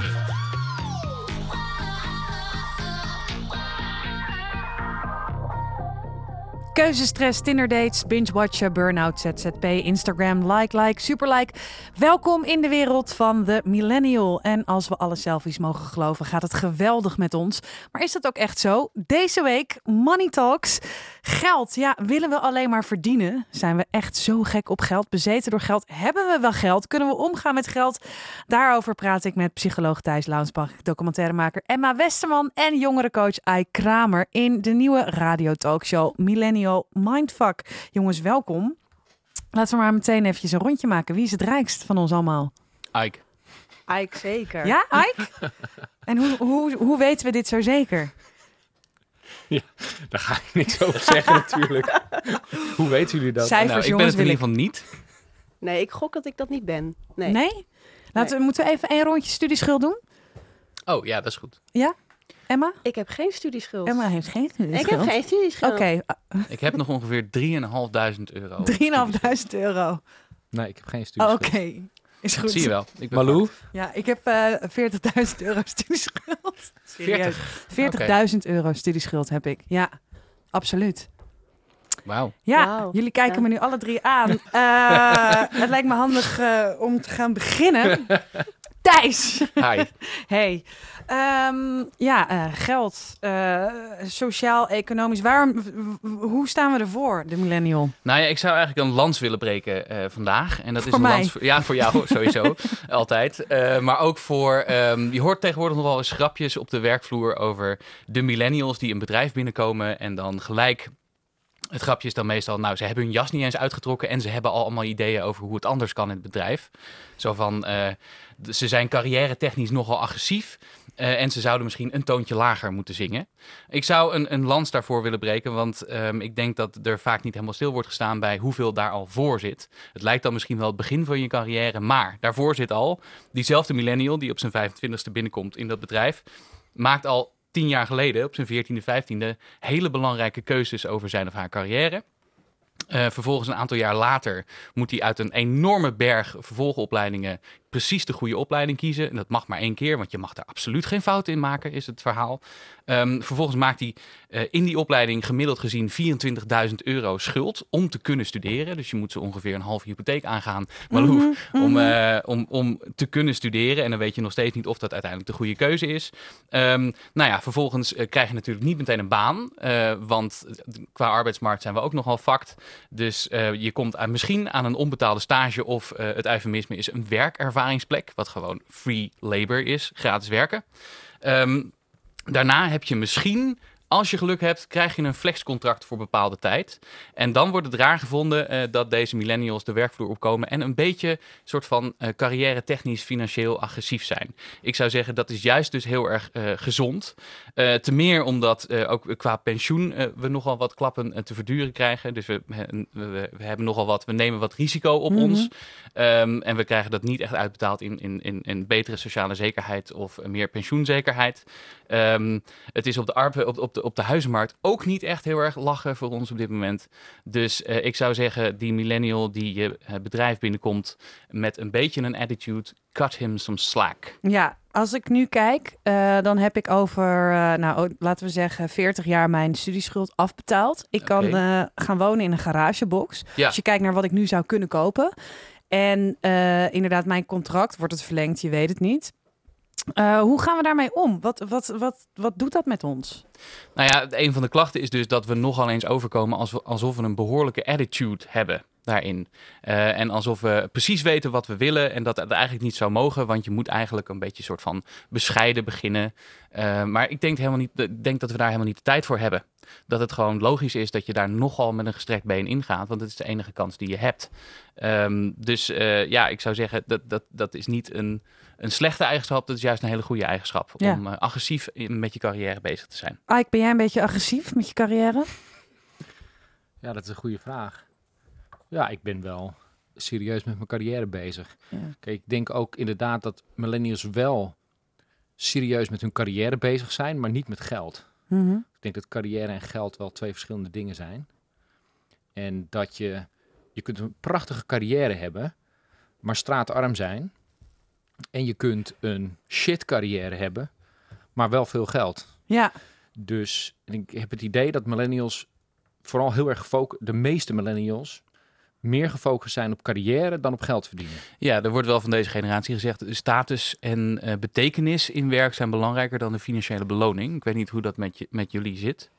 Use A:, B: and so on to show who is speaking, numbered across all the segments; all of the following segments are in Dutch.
A: music. Keuzestress, Tinderdates, binge-watchen, burn-out, ZZP, Instagram, like, like, super like. Welkom in de wereld van de millennial. En als we alle selfies mogen geloven, gaat het geweldig met ons. Maar is dat ook echt zo? Deze week, Money Talks. Geld, ja, willen we alleen maar verdienen? Zijn we echt zo gek op geld, bezeten door geld? Hebben we wel geld? Kunnen we omgaan met geld? Daarover praat ik met psycholoog Thijs Launsbach, documentairemaker Emma Westerman en jongerencoach Ai Kramer in de nieuwe radiotalkshow Millennial Mindfuck. Jongens, welkom. Laten we maar meteen eventjes een rondje maken. Wie is het rijkst van ons allemaal?
B: Ike.
C: Ike zeker.
A: Ja, Ike? en hoe, hoe, hoe weten we dit zo zeker?
B: Ja, daar ga ik niks over zeggen natuurlijk. Hoe weten jullie dat?
A: Cijfers,
B: nou, ik ben het in ieder geval niet.
C: Nee, ik gok dat ik dat niet ben. Nee.
A: Nee? Laten we, moeten we even één rondje studieschuld doen?
B: Oh ja, dat is goed.
A: Ja? Emma?
C: Ik heb geen studieschuld.
A: Emma heeft geen
C: ik heb
A: studieschuld.
C: geen studieschuld.
A: Oké,
B: Ik heb nog ongeveer 3.500 euro.
A: 3.500 euro.
D: Nee, ik heb geen
A: Oh,
D: studie.
A: Oké, is goed.
B: Zie je wel. Ik ben
D: Malou?
A: Ja, ik heb eh 40.000 euro studieschuld. Serieus. 40.000 euro studieschuld heb ik. Ja, absoluut.
B: Wauw.
A: Ja, jullie kijken
C: Ja.
A: me nu alle drie aan. Eh, het lijkt me handig eh, om te gaan beginnen. Thijs.
B: Hi.
A: Hey. Ehm, ja, eh, geld. eh, sociaal, economisch. Waarom, hoe staan we ervoor, de millennial?
B: Nou ja, ik zou eigenlijk een lans willen breken eh, vandaag. En dat is een
A: mij.
B: lans voor, ja, voor jou sowieso. altijd. Maar ook voor. ehm, je hoort tegenwoordig nog wel eens grapjes op de werkvloer over de millennials die een bedrijf binnenkomen en dan gelijk. Het grapje is dan meestal, nou, ze hebben hun jas niet eens uitgetrokken en ze hebben al allemaal ideeën over hoe het anders kan in het bedrijf. Zo van, eh, ze zijn carrière technisch nogal agressief eh, en ze zouden misschien een toontje lager moeten zingen. Ik zou een, een lans daarvoor willen breken, want ehm, ik denk dat er vaak niet helemaal stil wordt gestaan bij hoeveel daar al voor zit. Het lijkt dan misschien wel het begin van je carrière, maar daarvoor zit al diezelfde millennial die op zijn 25ste binnenkomt in dat bedrijf, maakt al tien jaar geleden, op zijn 14e, 15e, hele belangrijke keuzes over zijn of haar carrière. Eh, vervolgens een aantal jaar later moet hij uit een enorme berg vervolgopleidingen precies de goede opleiding kiezen. En dat mag maar één keer, want je mag daar absoluut geen fouten in maken, is het verhaal. Ehm, vervolgens maakt hij eh, in die opleiding gemiddeld gezien 24.000 euro schuld om te kunnen studeren. Dus je moet zo ongeveer een halve hypotheek aangaan, Malou, om, eh, om, om te kunnen studeren. En dan weet je nog steeds niet of dat uiteindelijk de goede keuze is. Ehm, nou ja, vervolgens eh, krijg je natuurlijk niet meteen een baan. want qua arbeidsmarkt zijn we ook nogal fakt. Dus je komt aan, misschien aan een onbetaalde stage of het eufemisme is een Wat gewoon free labor is, gratis werken. Ehm, daarna heb je misschien, als je geluk hebt, krijg je een flexcontract voor bepaalde tijd. En dan wordt het raar gevonden eh, dat deze millennials de werkvloer opkomen en een beetje soort van eh, carrière technisch financieel agressief zijn. Ik zou zeggen dat is juist dus heel erg eh, gezond. Te meer omdat ook qua pensioen we nogal wat klappen te verduren krijgen. Dus we, we, hebben nogal wat, we nemen wat risico op
A: Mhm.
B: ons. Ehm, en we krijgen dat niet echt uitbetaald in, in, in, in betere sociale zekerheid of meer pensioenzekerheid. Ehm, het is op de, op, op, de, op de huizenmarkt ook niet echt heel erg lachen voor ons op dit moment. Dus eh, ik zou zeggen, die millennial die je eh, bedrijf binnenkomt met een beetje een attitude, cut him some slack.
A: Ja, als ik nu kijk, eh, dan heb ik over, nou, oh, laten we zeggen, 40 jaar mijn studieschuld afbetaald. Ik kan eh, gaan wonen in een garagebox.
B: Ja.
A: Als je kijkt naar wat ik nu zou kunnen kopen. En inderdaad, mijn contract wordt het verlengd, je weet het niet. Eh, hoe gaan we daarmee om? Wat, wat, wat, wat doet dat met ons?
B: Nou ja, een van de klachten is dus dat we nogal eens overkomen als alsof we een behoorlijke attitude hebben daarin. Eh, en alsof we precies weten wat we willen en dat het eigenlijk niet zou mogen, want je moet eigenlijk een beetje soort van bescheiden beginnen. Eh, maar ik denk, helemaal niet, denk dat we daar helemaal niet de tijd voor hebben. Dat het gewoon logisch is dat je daar nogal met een gestrekt been ingaat, want het is de enige kans die je hebt. Ehm, dus ja, ik zou zeggen, dat, dat, dat is niet een, een slechte eigenschap, dat is juist een hele goede eigenschap.
A: Ja.
B: Om eh, agressief in- met je carrière bezig te zijn.
A: Ike, ben jij een beetje agressief met je carrière?
D: Ja, dat is een goede vraag. Ja, ik ben wel serieus met mijn carrière bezig.
A: Ja.
D: Kijk, ik denk ook inderdaad dat millennials wel serieus met hun carrière bezig zijn, maar niet met geld.
A: Mhm.
D: Ik denk dat carrière en geld wel twee verschillende dingen zijn. En dat je, je kunt een prachtige carrière hebben, maar straatarm zijn. En je kunt een shit carrière hebben, maar wel veel geld.
A: Ja,
D: Dus ik heb het idee dat millennials vooral heel erg gefocust, de meeste millennials, meer gefocust zijn op carrière dan op geld verdienen.
B: Ja, er wordt wel van deze generatie gezegd, status en eh, betekenis in werk zijn belangrijker dan de financiële beloning. Ik weet niet hoe dat met, je, met jullie zit.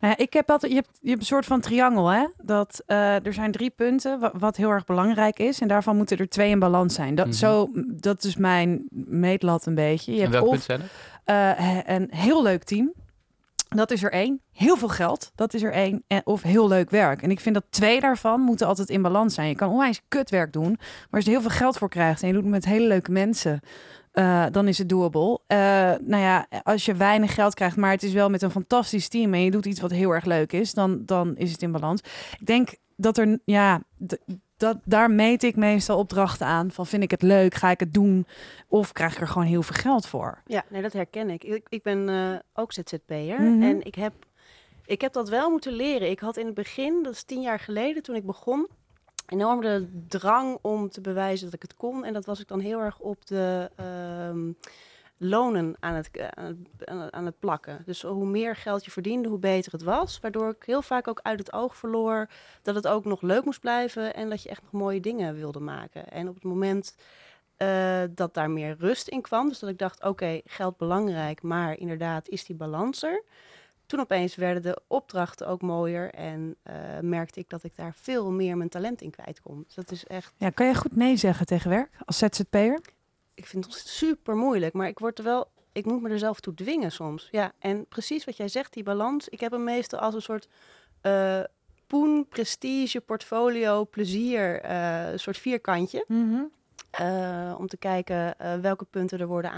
A: Nou ja, ik heb altijd, je, hebt, je hebt een soort van triangel, hè? Dat uh, er zijn drie punten wa- wat heel erg belangrijk is. En daarvan moeten er twee in balans zijn. Dat,
B: Mhm.
A: zo, dat is mijn meetlat een beetje. Je
B: En
A: hebt
B: welk
A: of
B: punt zijn
A: eh, een heel leuk team. Dat is er één. Heel veel geld. Dat is er één. En, of heel leuk werk. En ik vind dat twee daarvan moeten altijd in balans zijn. Je kan onwijs kutwerk doen. Maar als je er heel veel geld voor krijgt en je doet het met hele leuke mensen. Eh, dan is het doable. Eh, nou ja, als je weinig geld krijgt, maar het is wel met een fantastisch team en je doet iets wat heel erg leuk is, dan, dan is het in balans. Ik denk dat er, ja, dat, daar meet ik meestal opdrachten aan. Van vind ik het leuk, ga ik het doen? Of krijg ik er gewoon heel veel geld voor?
C: Ja, nee, dat herken ik. Ik, ik ben eh, ook ZZP'er
A: Mhm.
C: en ik heb, ik heb dat wel moeten leren. Ik had in het begin, dat is tien jaar geleden toen ik begon, enorm de drang om te bewijzen dat ik het kon. En dat was ik dan heel erg op de ehm, lonen aan het, eh, aan het- aan het plakken. Dus hoe meer geld je verdiende, hoe beter het was. Waardoor ik heel vaak ook uit het oog verloor dat het ook nog leuk moest blijven en dat je echt nog mooie dingen wilde maken. En op het moment eh, dat daar meer rust in kwam. Dus dat ik dacht, oké, geld belangrijk, maar inderdaad is die balans er. Toen opeens werden de opdrachten ook mooier en eh, merkte ik dat ik daar veel meer mijn talent in kwijt kon. Dus dat is echt,
A: Ja, kan je goed nee zeggen tegen werk als ZZP'er?
C: ik vind het super moeilijk, maar ik word er wel, ik moet me er zelf toe dwingen soms. Ja, en precies wat jij zegt, die balans, ik heb hem meestal als een soort eh, poen, prestige, portfolio, plezier, eh, een soort vierkantje. eh, om te kijken eh, welke punten er worden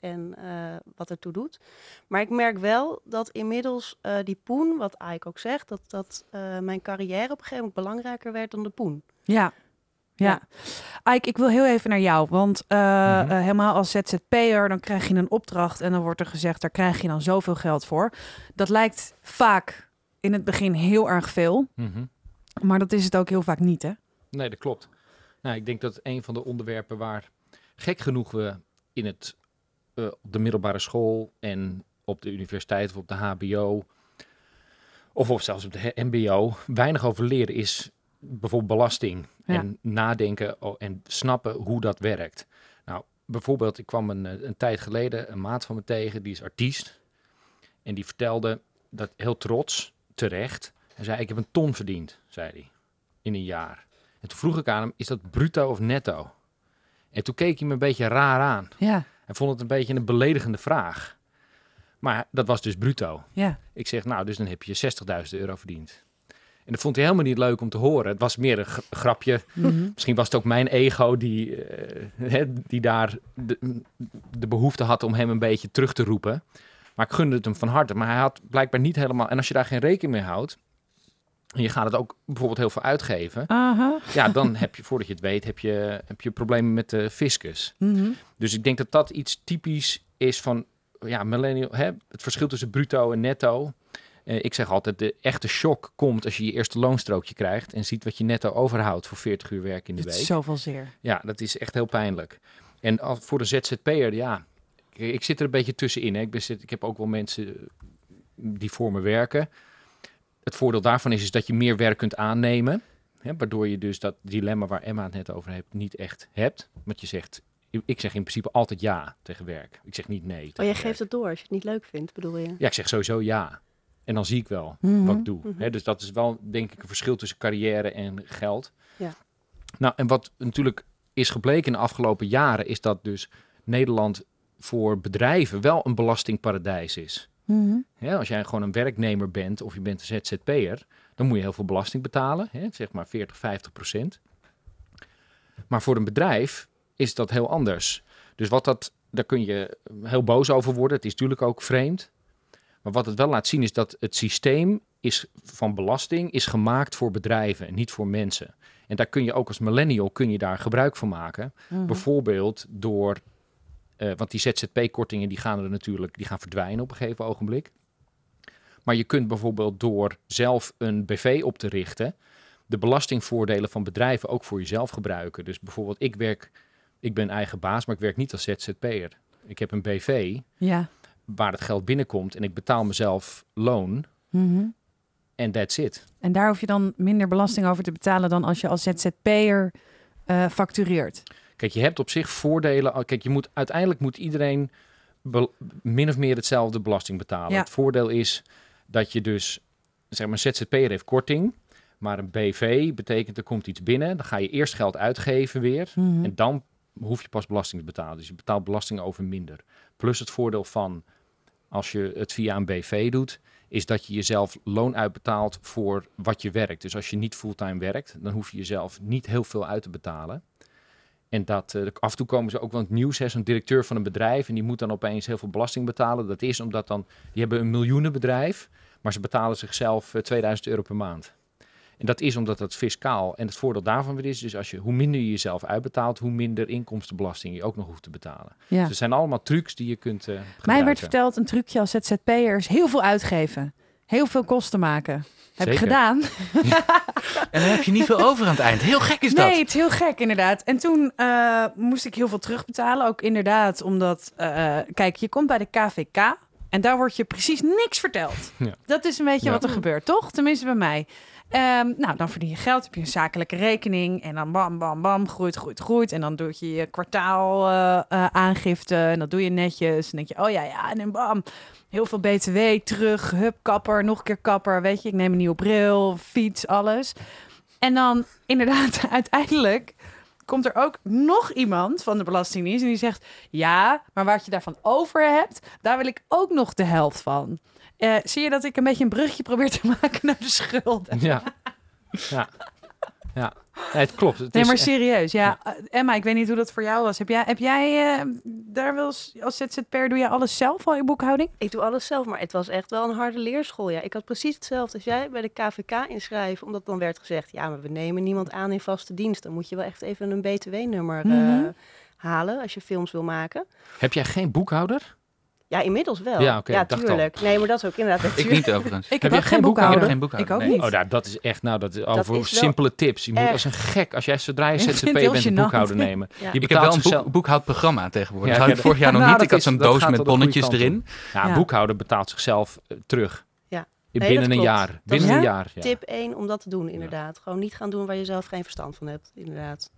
C: en eh, wat ertoe doet. Maar ik merk wel dat inmiddels eh, die poen, wat Aik ook zegt, dat, dat eh, mijn carrière op een gegeven moment belangrijker werd dan de poen.
A: Ja. Ja. Ike, ik wil heel even naar jou. Want eh,
D: Mhm.
A: helemaal als ZZP'er, dan krijg je een opdracht en dan wordt er gezegd, daar krijg je dan zoveel geld voor. Dat lijkt vaak in het begin heel erg veel, maar dat is het ook heel vaak niet, hè?
D: Nee, dat klopt. Nou, ik denk dat een van de onderwerpen waar gek genoeg we in het, eh, op de middelbare school en op de universiteit of op de HBO of op, zelfs op de MBO weinig over leren is bijvoorbeeld belasting
A: Ja.
D: en nadenken en snappen hoe dat werkt. Nou, bijvoorbeeld, ik kwam een, eh, een tijd geleden een maat van me tegen, die is artiest en die vertelde dat heel trots, terecht, hij zei ik heb een ton verdiend, zei hij, in een jaar. En toen vroeg ik aan hem, is dat bruto of netto? En toen keek hij me een beetje raar aan.
A: Ja,
D: Hij vond het een beetje een beledigende vraag. Maar dat was dus bruto.
A: ja.
D: Ik zeg, nou, dus dan heb je 60.000 euro verdiend. En dat vond hij helemaal niet leuk om te horen. Het was meer een gra- grapje.
A: Mhm.
D: Misschien was het ook mijn ego die, eh, die daar de, de behoefte had om hem een beetje terug te roepen. Maar ik gunde het hem van harte. Maar hij had blijkbaar niet helemaal... En als je daar geen rekening mee houdt... en je gaat het ook bijvoorbeeld heel veel uitgeven...
A: Aha.
D: ja, dan heb je, voordat je het weet, heb je, heb je problemen met de fiscus.
A: Mhm.
D: Dus ik denk dat dat iets typisch is van ja, millennial. Hè, het verschil tussen bruto en netto. Eh, ik zeg altijd, de echte shock komt als je je eerste loonstrookje krijgt en ziet wat je netto overhoudt voor 40 uur werk in de
A: is
D: week.
A: zoveel zeer.
D: Ja, dat is echt heel pijnlijk. En als, voor de ZZP'er, ja, ik, ik zit er een beetje tussenin. Hè. Ik, ben, ik heb ook wel mensen die voor me werken. Het voordeel daarvan is, is dat je meer werk kunt aannemen. Hè, waardoor je dus dat dilemma waar Emma het net over heeft, niet echt hebt. Want je zegt, ik zeg in principe altijd ja tegen werk. Ik zeg niet nee.
C: Oh, jij
D: werk.
C: geeft het door als je het niet leuk vindt, bedoel je?
D: Ja, ik zeg sowieso ja. En dan zie ik wel
A: Mhm.
D: wat ik doe.
C: Mhm.
D: Hè, dus dat is wel, denk ik, een verschil tussen carrière en geld.
C: Ja.
D: Nou, en wat natuurlijk is gebleken in de afgelopen jaren, is dat dus Nederland voor bedrijven wel een belastingparadijs is.
A: Mhm.
D: Hè, als jij gewoon een werknemer bent of je bent een ZZP'er, dan moet je heel veel belasting betalen, hè, zeg maar 40, 50 procent. Maar voor een bedrijf is dat heel anders. Dus wat dat, daar kun je heel boos over worden. Het is natuurlijk ook vreemd. Maar wat het wel laat zien is dat het systeem is, van belasting is gemaakt voor bedrijven en niet voor mensen. En daar kun je ook als millennial kun je daar gebruik van maken.
A: Mhm.
D: Bijvoorbeeld door, eh, want die ZZP-kortingen die gaan er natuurlijk, die gaan verdwijnen op een gegeven ogenblik. Maar je kunt bijvoorbeeld door zelf een BV op te richten, de belastingvoordelen van bedrijven ook voor jezelf gebruiken. Dus bijvoorbeeld, ik werk, ik ben eigen baas, maar ik werk niet als ZZP'er. Ik heb een BV
A: Ja.
D: waar het geld binnenkomt en ik betaal mezelf loon.
A: Mhm.
D: En that's it.
A: En daar hoef je dan minder belasting over te betalen dan als je als ZZP'er eh factureert.
D: Kijk, je hebt op zich voordelen. Kijk, je moet, uiteindelijk moet iedereen min of meer hetzelfde belasting betalen.
A: Ja.
D: Het voordeel is dat je dus, zeg maar, een ZZP'er heeft korting. Maar een BV betekent er komt iets binnen. Dan ga je eerst geld uitgeven weer.
A: Mhm.
D: En dan hoef je pas belasting te betalen. Dus je betaalt belasting over minder. Plus het voordeel van als je het via een BV doet, is dat je jezelf loon uitbetaalt voor wat je werkt. Dus als je niet fulltime werkt, dan hoef je jezelf niet heel veel uit te betalen. En dat eh, af en toe komen ze ook wel in het nieuws, zo'n directeur van een bedrijf, en die moet dan opeens heel veel belasting betalen. Dat is omdat dan, die hebben een miljoenenbedrijf, maar ze betalen zichzelf eh, 2000 euro per maand. En dat is omdat dat fiscaal. En het voordeel daarvan weer is, dus als je, hoe minder je jezelf uitbetaalt, hoe minder inkomstenbelasting je ook nog hoeft te betalen.
A: Ja.
D: Dus het zijn allemaal trucs die je kunt eh
A: Mij werd verteld een trucje als ZZP'er is heel veel uitgeven. Heel veel kosten maken. Heb ik gedaan.
B: En dan heb je niet veel over aan het eind. Heel gek is dat.
A: Nee, het is heel gek inderdaad. En toen eh, moest ik heel veel terugbetalen. Ook inderdaad omdat, eh, kijk, je komt bij de KVK en daar wordt je precies niks verteld.
D: Ja.
A: Dat is een beetje
D: Ja.
A: wat er gebeurt, toch? Tenminste bij mij. Ehm, nou, dan verdien je geld, heb je een zakelijke rekening en dan bam, bam, bam, groeit, groeit, groeit. En dan doe je je kwartaal aangifte en dat doe je netjes. En denk je, oh ja, ja, en dan bam, heel veel BTW terug, hup, kapper, nog een keer kapper, weet je. Ik neem een nieuwe bril, fiets, alles. En dan inderdaad, uiteindelijk komt er ook nog iemand van de Belastingdienst en die zegt: Ja, maar wat je daarvan over hebt, daar wil ik ook nog de helft van. Eh, zie je dat ik een beetje een brugje probeer te maken naar de schulden?
D: Ja. ja. Ja. Nee, het klopt. Het
A: Nee, maar serieus. Ja, eh, Emma, ik weet niet hoe dat voor jou was. Heb jij, heb jij eh, daar wel eens, als ZZP'er, doe je alles zelf al in boekhouding?
C: Ik doe alles zelf, maar het was echt wel een harde leerschool. Ja. Ik had precies hetzelfde als jij bij de KVK inschrijven, omdat dan werd gezegd, ja, maar we nemen niemand aan in vaste dienst. Dan moet je wel echt even een BTW-nummer
A: Mhm.
C: halen als je films wil maken.
D: Heb jij geen boekhouder?
C: Ja, inmiddels wel.
D: Ja, al.
C: tuurlijk. Nee, maar dat is ook inderdaad
B: Ik niet overigens.
A: Ik heb, geen boekhouder.
B: boekhouder? Ik heb geen
A: Ik ook
B: boekhouder,
A: niet.
D: Oh, nou, dat is echt, nou, dat is over simpele tips. Je moet
A: echt-
D: als een gek, als jij zodra je ZZP bent, een boekhouder nemen.
C: Ja.
D: Die
B: Ik heb wel een boek, boekhoudprogramma tegenwoordig.
D: Ja,
B: dat had ik
D: ja,
B: vorig jaar nog
D: nou,
B: niet.
D: dat
B: Ik had zo'n doos met bonnetjes erin.
D: Ja, een
A: Ja.
D: boekhouder betaalt zichzelf eh, terug.
C: Ja.
D: Binnen een jaar. Binnen een
A: Ja?
D: jaar. Ja.
C: Tip 1 om dat te doen, inderdaad. Gewoon niet gaan doen waar je zelf geen verstand van hebt, inderdaad.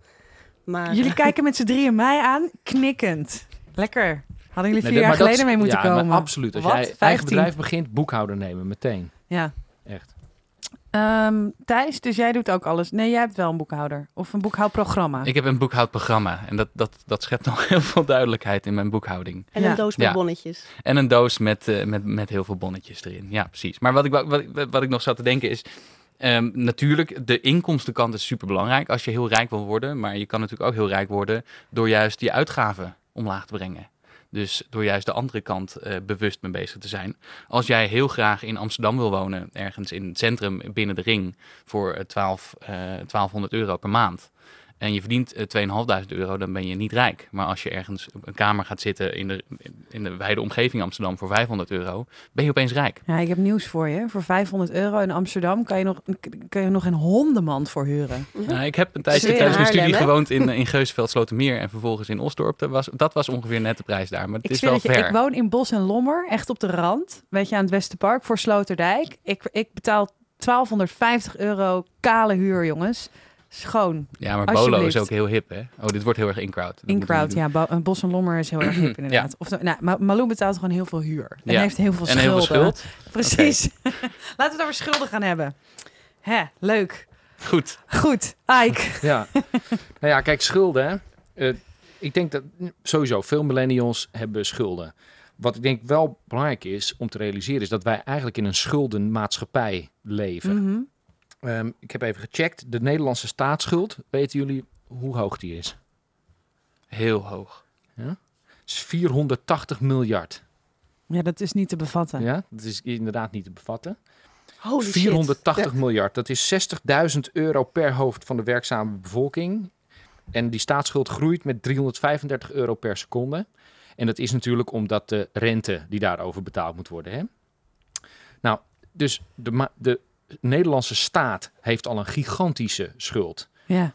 C: Maar
A: Jullie kijken met z'n drieën mij aan, knikkend. Lekker. Hadden jullie vier jaar
D: dat
A: geleden mee moeten
D: ja, maar
A: komen.
D: absoluut. Als
A: Wat?
D: jij eigen
A: 15?
D: bedrijf begint, boekhouder nemen, meteen.
A: Ja.
D: Echt.
A: Ehm, Thijs, dus jij doet ook alles. Nee, jij hebt wel een boekhouder. Of een boekhoudprogramma.
B: Ik heb een boekhoudprogramma. En dat, dat, dat schept nog heel veel duidelijkheid in mijn boekhouding.
C: en
A: Ja.
C: een doos met
B: Ja.
C: bonnetjes.
B: En een doos met, eh, met, met heel veel bonnetjes erin. Ja, precies. Maar wat ik, wat, ik- wat ik nog zat te denken is... ehm, natuurlijk, de inkomstenkant is super belangrijk als je heel rijk wil worden. Maar je kan natuurlijk ook heel rijk worden door juist je uitgaven omlaag te brengen. Dus door juist de andere kant eh, bewust mee bezig te zijn. Als jij heel graag in Amsterdam wil wonen, ergens in het centrum binnen de ring, voor eh, 12, eh 1200 euro per maand. En je verdient eh, 2500 euro, dan ben je niet rijk. Maar als je ergens op een kamer gaat zitten in de, in de wijde omgeving Amsterdam voor 500 euro, ben je opeens rijk.
A: Ja, ik heb nieuws voor je. Voor 500 euro in Amsterdam kan je nog, kan je nog een hondenmand voor huren.
B: Nou, ik heb een tijdje tijdens mijn studie
C: hè?
B: gewoond in, eh, in Geusveld, Slotermeer en vervolgens in Osdorp. Dat was, dat was ongeveer net de prijs daar, maar het
A: Ik
B: is wel
A: je,
B: ver.
A: ik woon in Bos en Lommer, echt op de rand. Weet je, aan het Westerpark voor Sloterdijk. Ik, ik betaal 1250 euro kale huur, jongens. Schoon.
B: Ja, maar Bolo is ook heel hip, hè? Oh, dit wordt heel erg in-crowd. Dat
A: In
B: moeten we
A: crowd,
B: niet
A: ja. Een Bos en Lommer is heel erg hip, inderdaad. Of, nou, Ma- Malou betaalt gewoon heel veel huur. En
B: Ja.
A: heeft heel veel
B: doen. En
A: schulden.
B: heel veel schuld.
A: Precies. Laten we het over schulden gaan hebben. Hè, leuk.
B: Goed.
A: Goed, Ike.
D: Ja. nou ja, kijk, schulden. Hè. Eh, ik denk dat sowieso veel millennials hebben schulden. Wat ik denk wel belangrijk is om te realiseren, is dat wij eigenlijk in een schuldenmaatschappij leven.
A: Mhm.
D: Ehm, ik heb even gecheckt. De Nederlandse staatsschuld, weten jullie hoe hoog die is?
B: Heel hoog.
D: Het is 480 miljard.
A: Ja, dat is niet te bevatten.
D: Ja, dat is inderdaad niet te bevatten.
C: Holy shit.
D: 480 miljard. Dat is 60.000 euro per hoofd van de werkzame bevolking. En die staatsschuld groeit met 335 euro per seconde. En dat is natuurlijk omdat de rente die daarover betaald moet worden. Hè? Nou, dus de, ma- de Nederlandse staat heeft al een gigantische schuld.
A: Ja.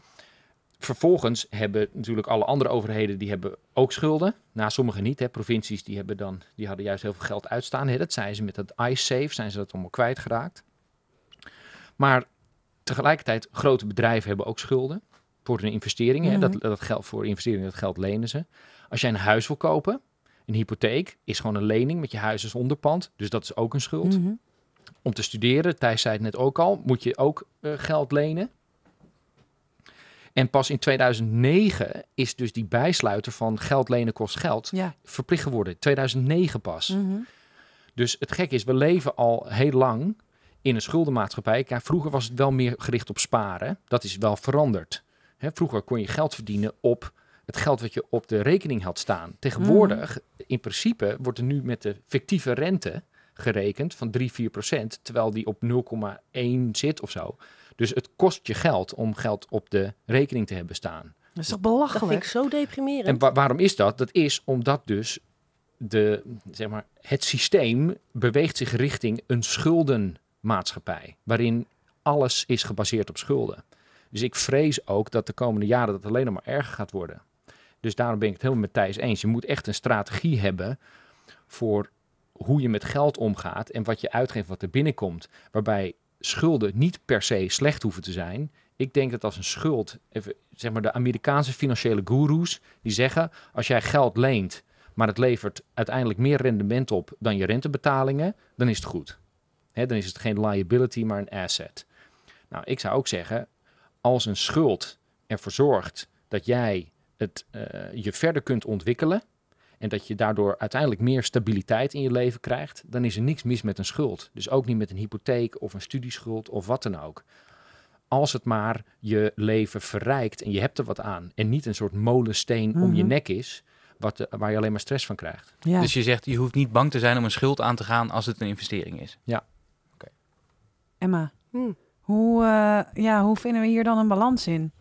D: Vervolgens hebben natuurlijk alle andere overheden die hebben ook schulden. Nou, sommige niet. Hè. Provincies die hebben dan, die hadden juist heel veel geld uitstaan. Hè. Dat zijn ze met dat iSafe, zijn ze dat allemaal kwijtgeraakt. Maar tegelijkertijd, grote bedrijven hebben ook schulden voor hun investeringen. hè. Dat, dat geldt voor investeringen, dat geld lenen ze. Als jij een huis wil kopen, een hypotheek is gewoon een lening met je huis als onderpand. Dus dat is ook een schuld.
A: Mhm.
D: Om te studeren, Thijs zei het net ook al, moet je ook eh, geld lenen. En pas in 2009 is dus die bijsluiter van geld lenen kost geld
A: Ja.
D: verplicht geworden. 2009 pas.
A: Mhm.
D: Dus het gek is, we leven al heel lang in een schuldenmaatschappij. Kijk, vroeger was het wel meer gericht op sparen. Dat is wel veranderd. Hè, vroeger kon je geld verdienen op het geld wat je op de rekening had staan. Tegenwoordig, in principe, wordt er nu met de fictieve rente gerekend van 3, 4 procent, terwijl die op 0,1 zit of zo. Dus het kost je geld om geld op de rekening te hebben staan.
A: Dat is toch
C: Dat vind
A: belachelijk?
C: ik zo deprimerend.
D: En wa- waarom is dat? Dat is omdat dus de, zeg maar, het systeem beweegt zich richting een schuldenmaatschappij, waarin alles is gebaseerd op schulden. Dus ik vrees ook dat de komende jaren dat alleen nog maar erger gaat worden. Dus daarom ben ik het helemaal met Thijs eens. Je moet echt een strategie hebben voor hoe je met geld omgaat en wat je uitgeeft, wat er binnenkomt. Waarbij schulden niet per se slecht hoeven te zijn. Ik denk dat als een schuld, even, zeg maar de Amerikaanse financiële goeroes, die zeggen als jij geld leent, maar het levert uiteindelijk meer rendement op dan je rentebetalingen, dan is het goed. Dan is het geen liability, maar een asset. Nou, ik zou ook zeggen, als een schuld ervoor zorgt dat jij het, eh, je verder kunt ontwikkelen en dat je daardoor uiteindelijk meer stabiliteit in je leven krijgt, dan is er niks mis met een schuld. Dus ook niet met een hypotheek of een studieschuld of wat dan ook. Als het maar je leven verrijkt en je hebt er wat aan en niet een soort molensteen om je
A: Mhm.
D: nek is, wat, de- waar je alleen maar stress van krijgt.
A: Ja.
B: Dus je zegt, je hoeft niet bang te zijn om een schuld aan te gaan als het een investering is.
A: Emma,
C: Hmm.
A: hoe, eh, ja, hoe vinden we hier dan een balans in?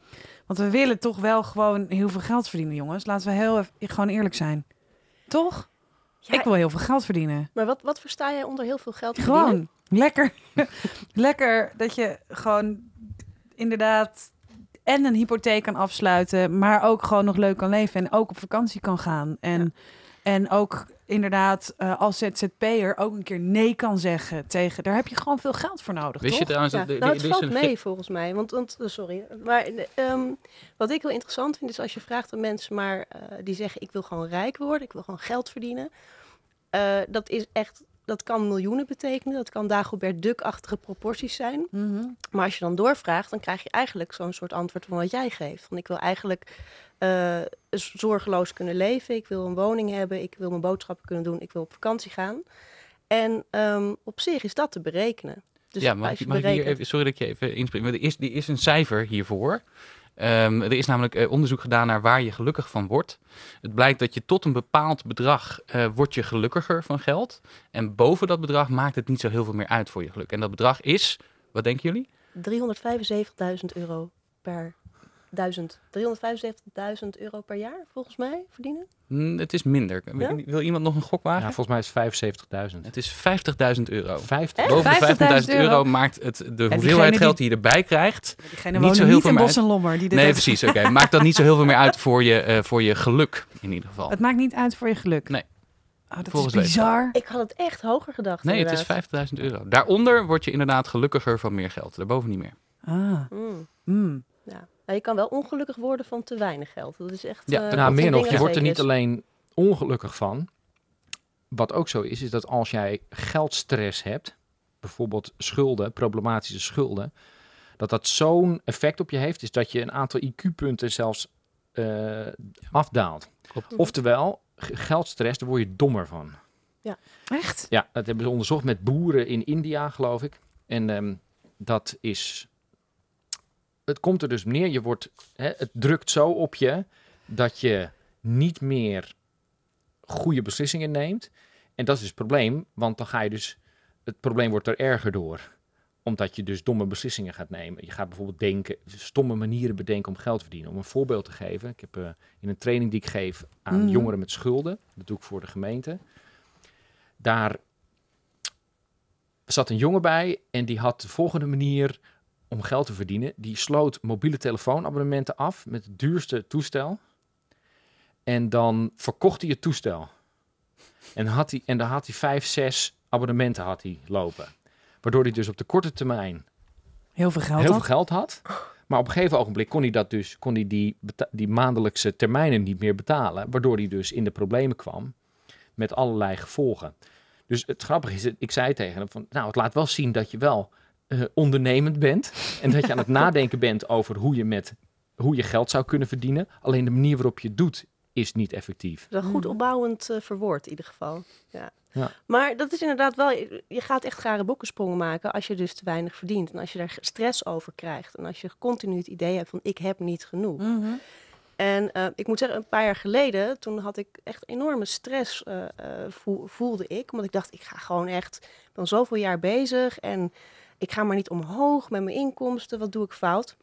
A: Want we willen toch wel gewoon heel veel geld verdienen, jongens. Laten we heel even, gewoon eerlijk zijn. Toch?
C: Ja,
A: Ik wil heel veel geld verdienen.
C: Maar wat, wat versta jij onder heel veel geld verdienen?
A: Gewoon lekker. lekker dat je gewoon inderdaad en een hypotheek kan afsluiten, maar ook gewoon nog leuk kan leven en ook op vakantie kan gaan. En, en ook inderdaad eh, als ZZP'er ook een keer nee kan zeggen tegen. Daar heb je gewoon veel geld voor nodig,
B: Wist je
A: toch?
B: trouwens
C: Ja,
B: dat
C: nou, het
B: is
C: valt mee volgens mij. Want, want eh, sorry. Maar eh, ehm, wat ik heel interessant vind, is als je vraagt aan mensen maar eh, die zeggen: Ik wil gewoon rijk worden, ik wil gewoon geld verdienen. Eh, dat is echt, dat kan miljoenen betekenen. Dat kan Dagobert Duck-achtige proporties zijn.
A: Mhm.
C: Maar als je dan doorvraagt, dan krijg je eigenlijk zo'n soort antwoord van wat jij geeft. Van ik wil eigenlijk eh, zorgeloos kunnen leven. Ik wil een woning hebben. Ik wil mijn boodschappen kunnen doen. Ik wil op vakantie gaan. En ehm, op zich is dat te berekenen. Dus
B: ja, mag,
C: je
B: ik- mag ik hier even, sorry dat ik je even inspring. Maar er is, er is een cijfer hiervoor. Ehm, er is namelijk eh, onderzoek gedaan naar waar je gelukkig van wordt. Het blijkt dat je tot een bepaald bedrag eh word je gelukkiger van geld. En boven dat bedrag maakt het niet zo heel veel meer uit voor je geluk. En dat bedrag is, wat denken jullie?
C: 375.000 euro per. 375.000 euro per jaar, volgens mij, verdienen.
B: Hm, het is minder.
C: Ja?
B: Wil iemand nog een gok wagen?
D: Ja, volgens mij is het 75.000.
B: Het is 50.000 euro.
D: 50.
B: Boven de
A: 50.000
B: 50.000 euro maakt het de hoeveelheid
A: die-
B: geld die je erbij krijgt. Niet zo
A: niet,
B: heel veel
A: in
B: meer
A: Bos en Lommer. Die dit
B: Nee, precies. Oké, maakt dat niet zo heel veel meer uit voor je, eh, voor je geluk in ieder geval.
A: Het maakt niet uit voor je geluk.
B: Nee.
A: Oh, dat
B: Volgens
A: is bizar.
C: Ik had het echt hoger gedacht.
B: Nee, het is
C: inderdaad.
B: 50.000 euro. Daaronder word je inderdaad gelukkiger van meer geld. Daarboven niet meer.
A: Ah,
C: Mm,
A: mm.
C: ja. Maar je kan wel ongelukkig worden van te weinig geld. Dat is echt.
B: Ja,
D: Nou,
C: dat
D: meer nog, je wordt er niet alleen ongelukkig van. Wat ook zo is, is dat als jij geldstress hebt, bijvoorbeeld schulden, problematische schulden, dat dat zo'n effect op je heeft, is dat je een aantal IQ-punten zelfs eh, afdaalt.
B: Klopt.
D: Oftewel, geldstress, daar word je dommer van.
A: Echt?
D: Ja, dat hebben ze onderzocht met boeren in India, geloof ik. En ehm, dat is. Het komt er dus neer, je wordt, hè, het drukt zo op je dat je niet meer goede beslissingen neemt. En dat is dus het probleem, want dan ga je dus. Het probleem wordt er erger door omdat je dus domme beslissingen gaat nemen. Je gaat bijvoorbeeld denken, stomme manieren bedenken om geld te verdienen. Om een voorbeeld te geven. Ik heb eh, in een training die ik geef aan
A: Mhm.
D: jongeren met schulden. Dat doe ik voor de gemeente. Daar zat een jongen bij en die had de volgende manier om geld te verdienen. Die sloot mobiele telefoonabonnementen af met het duurste toestel. En dan verkocht hij het toestel. En, had hij, en dan had hij vijf, zes abonnementen had hij lopen. Waardoor hij dus op de korte termijn
A: Heel veel geld
D: heel
A: had.
D: veel geld had. Maar op een gegeven ogenblik kon hij, dat dus, kon hij die, die maandelijkse termijnen niet meer betalen. Waardoor hij dus in de problemen kwam met allerlei gevolgen. Dus het grappige is, ik zei tegen hem van, nou het laat wel zien dat je wel eh, ondernemend bent. En dat je aan het nadenken bent over hoe je, met, hoe je geld zou kunnen verdienen. Alleen de manier waarop je het doet is niet effectief.
C: Wel goed
A: Mhm.
C: opbouwend eh, verwoord in ieder geval. Ja.
D: Ja.
C: Maar dat is inderdaad wel, je gaat echt rare boekensprongen maken als je dus te weinig verdient. En als je daar stress over krijgt. En als je continu het idee hebt van ik heb niet genoeg.
A: Mhm.
C: En eh, ik moet zeggen, een paar jaar geleden, toen had ik echt enorme stress, eh, eh, voel- voelde ik. Omdat ik dacht, ik ga gewoon echt, ik ben zoveel jaar bezig en ik ga maar niet omhoog met mijn inkomsten. Wat doe ik fout?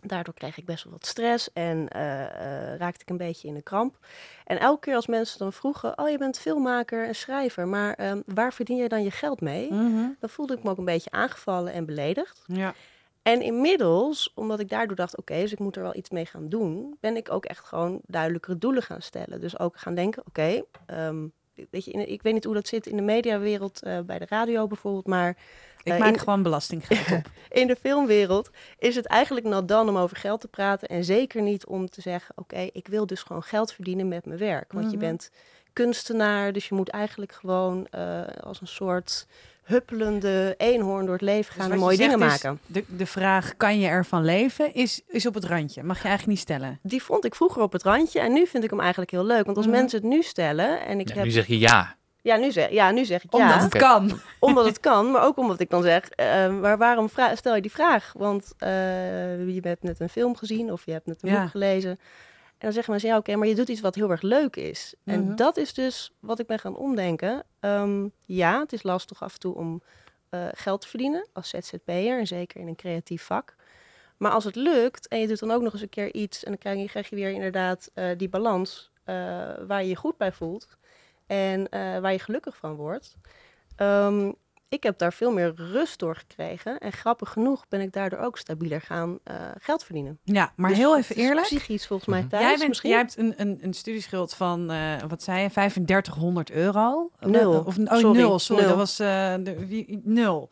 C: Daardoor kreeg ik best wel wat stress en eh, raakte ik een beetje in de kramp. En elke keer als mensen dan vroegen, oh je bent filmmaker en schrijver, maar ehm, waar verdien je dan je geld mee?
A: Mhm.
C: Dan voelde ik me ook een beetje aangevallen en beledigd.
A: Ja.
C: En inmiddels, omdat ik daardoor dacht, oké, dus ik moet er wel iets mee gaan doen, ben ik ook echt gewoon duidelijkere doelen gaan stellen. Dus ook gaan denken, oké, ehm, weet je, in, ik weet niet hoe dat zit in de mediawereld, eh, bij de radio bijvoorbeeld, maar
A: Ik
C: Eh,
A: maak
C: in-
A: gewoon belastinggeld op.
C: in de filmwereld is het eigenlijk not dan om over geld te praten en zeker niet om te zeggen, oké, ik wil dus gewoon geld verdienen met mijn werk. Want je
A: Mhm.
C: bent kunstenaar, dus je moet eigenlijk gewoon eh, als een soort huppelende eenhoorn door het leven gaan
A: Dus
C: en
A: wat je
C: mooie dingen maken.
A: De, de vraag, kan je ervan leven, is, is op het randje. Mag je eigenlijk niet stellen.
C: Die vond ik vroeger op het randje en nu vind ik hem eigenlijk heel leuk. Want als
A: Mhm.
C: mensen het nu stellen en ik
B: Ja,
C: heb...
B: nu zeg je ja.
C: Ja, nu zeg, ja, nu zeg ik
A: Omdat
C: ja,
A: het
B: Oké.
A: kan.
C: omdat het kan. Maar ook omdat ik dan zeg, eh, maar waarom stel je die vraag? Want eh, je hebt net een film gezien of je hebt net een
A: Ja.
C: boek gelezen. En dan zeggen mensen, ja oké, maar je doet iets wat heel erg leuk is.
A: Mhm.
C: En dat is dus wat ik ben gaan omdenken. Ehm, ja, het is lastig af en toe om eh, geld te verdienen als ZZP'er. En zeker in een creatief vak. Maar als het lukt en je doet dan ook nog eens een keer iets... en dan krijg je, krijg je weer inderdaad eh, die balans eh, waar je je goed bij voelt... en waar je gelukkig van wordt... Ehm, ik heb daar veel meer rust door gekregen. En grappig genoeg ben ik daardoor ook stabieler gaan eh, geld verdienen.
A: Ja, maar
C: Dus
A: heel even eerlijk.
C: Psychisch volgens mij
D: Mhm.
C: thuis
A: Jij, bent,
C: misschien.
A: jij hebt een, een, een studieschuld van, eh, wat zei je, 3500 euro?
C: Nul.
A: Of, oh,
C: Sorry,
A: nul, sorry.
C: nul.
A: Dat was eh, de, wie, nul.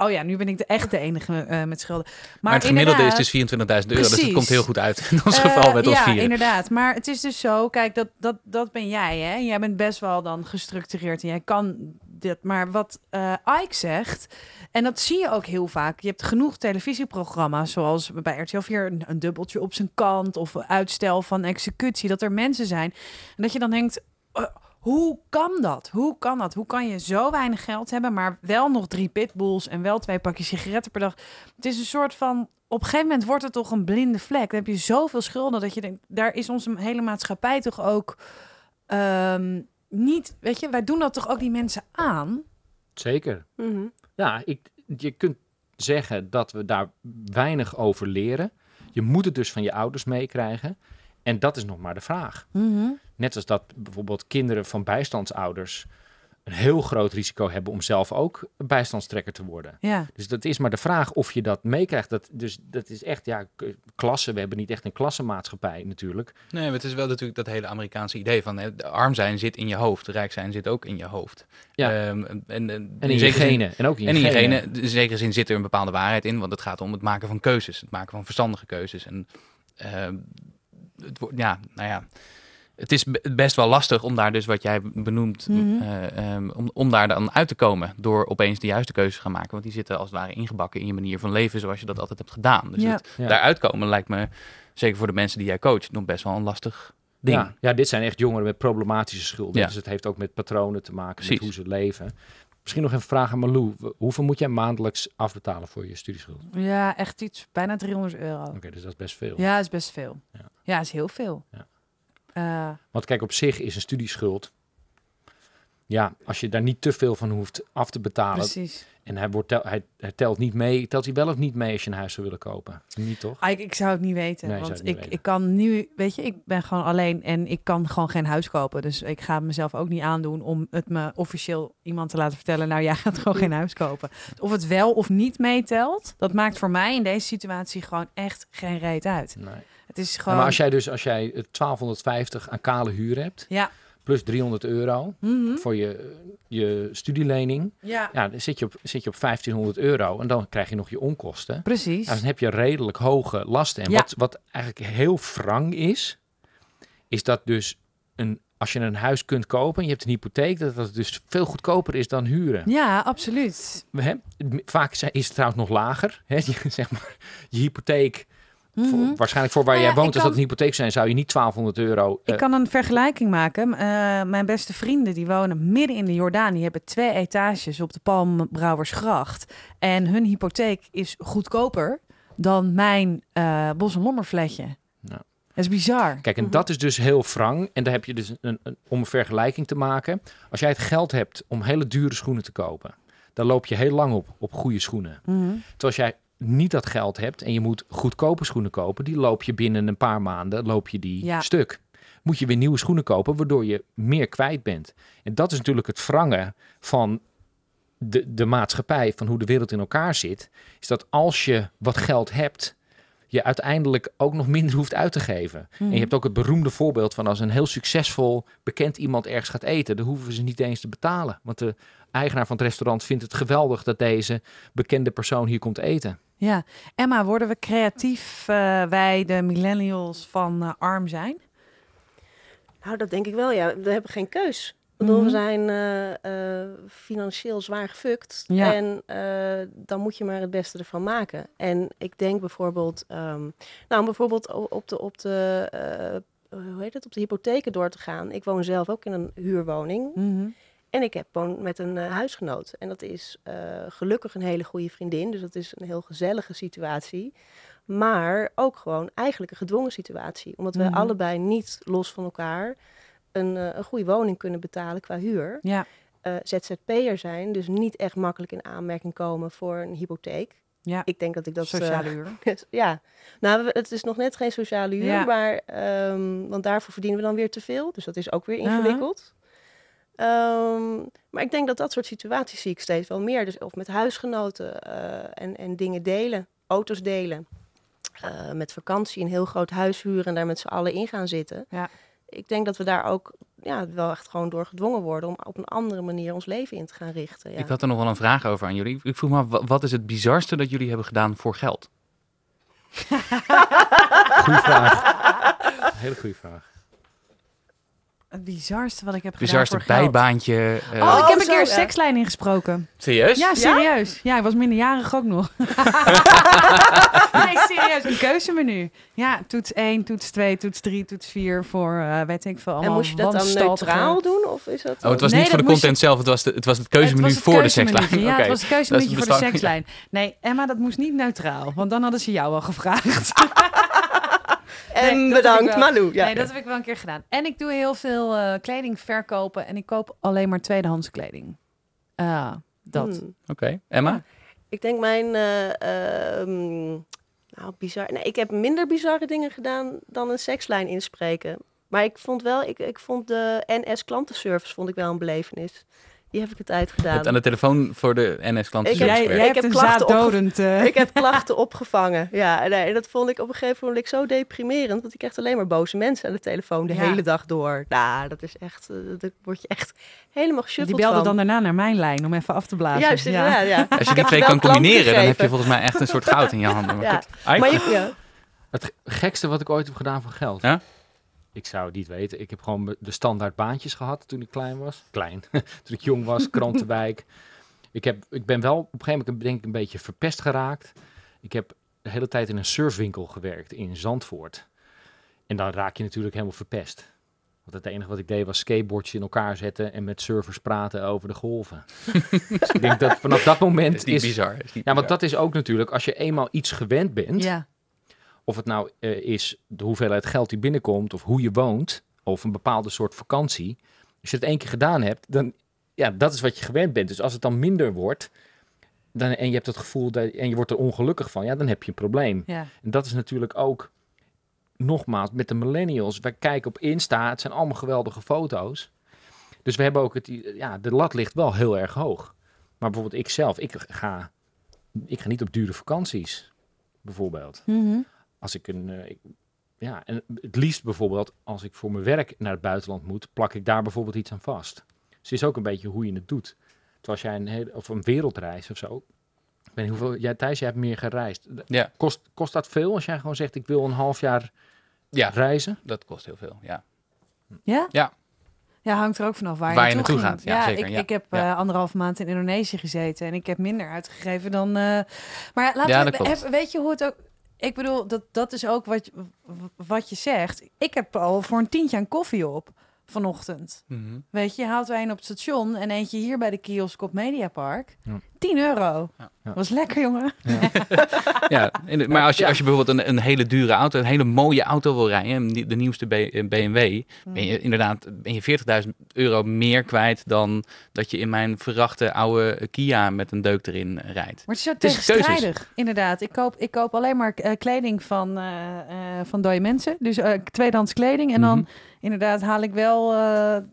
A: Oh ja, nu ben ik de echte enige eh, met schulden. Maar,
B: Maar, het gemiddelde is dus 24.000 euro. Dus het komt heel goed uit. In ons
A: Eh,
B: geval met ons
A: ja,
B: vieren.
A: inderdaad. Maar het is dus zo, kijk, dat, dat, dat ben jij, hè? Jij bent best wel dan gestructureerd en jij kan dit. Maar wat eh Ike zegt, en dat zie je ook heel vaak. Je hebt genoeg televisieprogramma's, zoals bij RTL 4, een, een dubbeltje op zijn kant of uitstel van executie, dat er mensen zijn. En dat je dan denkt. eh, hoe kan dat? Hoe kan dat? Hoe kan je zo weinig geld hebben, maar wel nog drie pitbulls en wel twee pakjes sigaretten per dag? Het is een soort van. Op een gegeven moment wordt het toch een blinde vlek. Dan heb je zoveel schulden dat je denkt, daar is onze hele maatschappij toch ook ehm, niet. Weet je, wij doen dat toch ook die mensen aan?
D: Zeker.
C: Mhm.
D: Ja, ik, je kunt zeggen dat we daar weinig over leren. Je moet het dus van je ouders meekrijgen. En dat is nog maar de vraag. Net als dat bijvoorbeeld kinderen van bijstandsouders een heel groot risico hebben om zelf ook bijstandstrekker te worden.
A: Ja,
D: Dus dat is maar de vraag of je dat meekrijgt. Dat, dus dat is echt, ja, klasse. We hebben niet echt een klassenmaatschappij natuurlijk.
B: Nee, maar het is wel natuurlijk dat hele Amerikaanse idee van hè, arm zijn zit in je hoofd, rijk zijn zit ook in je hoofd.
D: Ja.
B: Ehm, en, en,
D: En in je genen. En ook in je
B: En in je
D: genen.
B: genen, in zekere zin zit er een bepaalde waarheid in, want het gaat om het maken van keuzes, het maken van verstandige keuzes. En ehm, het wordt, ja, nou ja, het is be- best wel lastig om daar dus wat jij benoemt,
A: Mhm.
B: eh, ehm, om, om daar dan uit te komen door opeens de juiste keuzes te gaan maken, want die zitten als het ware ingebakken in je manier van leven zoals je dat altijd hebt gedaan. Dus
A: Ja.
B: het,
D: Ja.
B: daaruit komen lijkt me, zeker voor de mensen die jij coacht, nog best wel een lastig ding.
D: Ja, ja, dit zijn echt jongeren met problematische schulden.
B: Ja.
D: Dus het heeft ook met patronen te maken,
B: Precies.
D: met hoe ze leven. Misschien nog even vragen aan Malou. Hoeveel moet jij maandelijks afbetalen voor je studieschuld?
A: ja echt iets, bijna 300 euro.
D: Oké, dus dat is best veel.
A: Ja, is best veel.
D: Ja.
A: Ja, is heel veel.
D: Ja.
A: Eh,
D: Want kijk, op zich is een studieschuld... Ja, als je daar niet te veel van hoeft af te betalen...
A: precies.
D: en hij, wordt tel- hij, hij telt niet mee... telt hij wel of niet mee als je een huis zou willen kopen? Niet toch?
A: Ah, ik, ik zou het niet weten.
D: Nee,
A: want
D: niet
A: ik,
D: weten.
A: ik kan nu, weet je, ik ben gewoon alleen en ik kan gewoon geen huis kopen. Dus ik ga mezelf ook niet aandoen om het me officieel iemand te laten vertellen. Nou, jij gaat gewoon geen huis kopen. Of het wel of niet meetelt, dat maakt voor mij in deze situatie gewoon echt geen reet uit.
D: Nee.
A: Het is
D: Ja,
A: gewoon.
D: maar als jij dus als jij eh, 1250 aan kale huur hebt...
A: Ja,
D: plus 300 euro
A: Mhm.
D: voor je, je studielening.
A: Ja,
D: Ja, dan zit je, op, zit je op 1500 euro en dan krijg je nog je onkosten.
A: precies.
D: Dan heb je redelijk hoge lasten. En wat, wat eigenlijk heel wrang is, is dat dus een, als je een huis kunt kopen en je hebt een hypotheek, dat dat dus veel goedkoper is dan huren.
A: Ja, absoluut.
D: Hebben- Vaak is het trouwens nog lager. Hè? Zeg maar, je hypotheek,
A: Mhm.
D: voor- waarschijnlijk voor waar
A: Nou ja,
D: jij woont, als dat een hypotheek zijn, zou je niet 1200 euro.
A: Ik
D: eh,
A: kan een vergelijking maken. Eh, mijn beste vrienden die wonen midden in de Jordaan. Die hebben twee etages op de Palmbrouwersgracht. En hun hypotheek is goedkoper dan mijn eh Bos- en Lommerfletje.
D: Ja.
A: Dat is bizar.
D: Kijk, en dat is dus heel wrang. En daar heb je dus een, een, om een vergelijking te maken. Als jij het geld hebt om hele dure schoenen te kopen, dan loop je heel lang op, op goede schoenen.
A: Mhm.
D: Terwijl als jij niet dat geld hebt en je moet goedkope schoenen kopen, die loop je binnen een paar maanden loop je die
A: Ja.
D: stuk. Moet je weer nieuwe schoenen kopen, waardoor je meer kwijt bent. En dat is natuurlijk het wrangen van de, de maatschappij, van hoe de wereld in elkaar zit. Is dat als je wat geld hebt, je uiteindelijk ook nog minder hoeft uit te geven. En je hebt ook het beroemde voorbeeld van als een heel succesvol bekend iemand ergens gaat eten, dan hoeven ze niet eens te betalen. Want de eigenaar van het restaurant vindt het geweldig dat deze bekende persoon hier komt eten.
A: Ja. Emma, worden we creatief, eh, wij de millennials van eh, arm zijn?
C: Nou, dat denk ik wel, ja. We hebben geen keus. Bedoel,
A: Mhm.
C: We zijn eh, financieel zwaar gefukt.
A: Ja.
C: En dan moet je maar het beste ervan maken. En ik denk bijvoorbeeld, ehm, nou, bijvoorbeeld op de, op de, hoe heet het, op de hypotheken door te gaan. Ik woon zelf ook in een huurwoning.
A: Mhm.
C: En ik heb woon met een eh, huisgenoot. En dat is eh, gelukkig een hele goede vriendin. Dus dat is een heel gezellige situatie. Maar ook gewoon eigenlijk een gedwongen situatie. Omdat we
A: Mhm.
C: allebei niet los van elkaar een, eh, een goede woning kunnen betalen qua huur.
A: Ja,
C: ZZP'er zijn, dus niet echt makkelijk in aanmerking komen voor een hypotheek.
A: ja.
C: Ik denk dat ik dat...
A: sociale huur.
C: ja, nou, het is nog net geen sociale huur,
A: Ja.
C: maar, ehm, want daarvoor verdienen we dan weer te veel. Dus dat is ook weer ingewikkeld. Ehm, maar ik denk dat dat soort situaties zie ik steeds wel meer. Dus of met huisgenoten eh, en, en dingen delen, auto's delen. Eh, met vakantie een heel groot huis huren en daar met z'n allen in gaan zitten.
A: Ja.
C: Ik denk dat we daar ook ja, wel echt gewoon door gedwongen worden om op een andere manier ons leven in te gaan richten. Ja.
B: Ik had er nog wel een vraag over aan jullie. Ik vroeg me af, wat is het bizarste dat jullie hebben gedaan voor geld?
D: Goeie vraag. Hele goede vraag.
A: Het bizarste wat ik heb
B: Bizarste
A: gedaan voor geld.
B: bijbaantje. eh,
A: Oh, ik heb een
C: zo,
A: keer een
C: ja.
A: sekslijn ingesproken.
B: Serieus?
A: Ja, serieus. Ja, ik was minderjarig ook nog. nee, serieus. Een keuzemenu. Ja, toets 1, toets 2, toets 3, toets 4 voor, eh, weet ik veel, allemaal
C: en moest je dat dan
A: wanstaltige-
C: neutraal doen? Of is dat
B: Oh, het was
A: Nee,
B: niet voor de
A: moest
B: content zelf, het was, de, het was het
A: Het
B: keuzemenu
A: was het
B: voor de sekslijn.
A: Ja,
B: Oké.
A: het was het keuzemenu voor de sekslijn. Nee, Emma, dat moest niet neutraal. Want dan hadden ze jou al gevraagd.
C: En bedankt. Malou. Ja.
A: Nee, dat heb ik wel een keer gedaan. En ik doe heel veel eh, kleding verkopen. En ik koop alleen maar tweedehands kleding. Ah, dat.
C: Hmm.
B: Oké, Emma?
C: Ik denk mijn... eh, ehm, nou, bizar. Nee, ik heb minder bizarre dingen gedaan dan een sekslijn inspreken. Maar ik vond wel... Ik, ik vond de NS klantenservice vond ik wel een belevenis. Die heb ik het
B: Je
C: uitgedaan.
B: hebt aan de telefoon voor de NS-klanten
C: Ik
A: Jij,
C: Ik heb klachten
A: eh,
C: Ik heb klachten opgevangen. Ja, nee, en dat vond ik op een gegeven moment zo deprimerend. Want ik kreeg alleen maar boze mensen aan de telefoon de
A: Ja.
C: hele dag door. Nou, dat is echt... eh, Daar word je echt helemaal
A: die
C: geschuffeld
A: belde
C: van.
A: dan daarna naar mijn lijn om even af te blazen.
C: Juist,
A: ja.
C: inderdaad, ja.
B: Als je die twee kan combineren, dan heb je volgens mij echt een soort goud in je handen. Maar
C: Ja. Maar je, ja.
D: Het ge- gekste wat ik ooit heb gedaan voor geld.
B: Ja?
D: Ik zou het niet weten. Ik heb gewoon de standaard baantjes gehad toen ik klein was. Klein. toen ik jong was, krantenwijk. Ik, heb, ik ben wel op een gegeven moment denk ik een beetje verpest geraakt. Ik heb de hele tijd in een surfwinkel gewerkt in Zandvoort. En dan raak je natuurlijk helemaal verpest. Want het enige wat ik deed was skateboardjes in elkaar zetten en met surfers praten over de golven. dus ik denk dat vanaf dat moment
B: Dat is niet
D: is...
B: bizar. is niet
D: Ja, want dat is ook natuurlijk, als je eenmaal iets gewend bent,
A: Ja.
D: Of het nou eh, is de hoeveelheid geld die binnenkomt, of hoe je woont, of een bepaalde soort vakantie. Als je het één keer gedaan hebt, dan ja, dat is wat je gewend bent. Dus als het dan minder wordt, dan, en je hebt het gevoel dat, en je wordt er ongelukkig van, ja, dan heb je een probleem.
A: ja.
D: En dat is natuurlijk ook, nogmaals, met de millennials. Wij kijken op Insta, het zijn allemaal geweldige foto's. Dus we hebben ook het, ja, de lat ligt wel heel erg hoog. Maar bijvoorbeeld ik zelf, ik ga, ik ga niet op dure vakanties, bijvoorbeeld
A: Mhm.
D: Als ik een. eh, ik, ja, en het liefst bijvoorbeeld als ik voor mijn werk naar het buitenland moet, plak ik daar bijvoorbeeld iets aan vast. Dus het is ook een beetje hoe je het doet. Terwijl als jij een, hele, of een wereldreis of zo. Ik weet niet hoeveel, jij Thijs, jij hebt meer gereisd.
B: Ja.
D: Kost, kost dat veel als jij gewoon zegt ik wil een half jaar
B: Ja,
D: reizen?
B: dat kost heel veel. Ja.
A: Ja?
B: Ja.
A: Ja, hangt er ook vanaf waar,
B: Waar je
A: naartoe
B: gaat. Ja, zeker,
A: ik,
B: ja.
A: ik heb
B: Ja.
A: eh, anderhalf maand in Indonesië gezeten en ik heb minder uitgegeven dan. eh, maar laten
B: Ja,
A: we, heb- weet je hoe het ook. Ik bedoel, dat, dat is ook wat, je- wat je zegt. Ik heb al voor een tientje aan koffie op vanochtend.
B: Mhm.
A: Weet je, je haalt er een op het station en eentje hier bij de kiosk op Mediapark.
D: Ja.
A: 10 euro.
B: Ja.
D: Ja.
A: Was lekker, jongen.
B: Ja, de- maar als je,
D: Ja.
B: als je bijvoorbeeld een, een hele dure auto, een hele mooie auto wil rijden, de nieuwste B- eh, BMW, ben je inderdaad ben je 40.000 euro meer kwijt dan dat je in mijn verrachte oude Kia met een deuk erin rijdt.
A: Maar het is zo tegenstrijdig, inderdaad. Ik koop, ik koop alleen maar eh, kleding van, eh, eh, van dode mensen. Dus eh, tweedehands kleding. En dan
B: Mhm.
A: inderdaad haal ik wel, eh,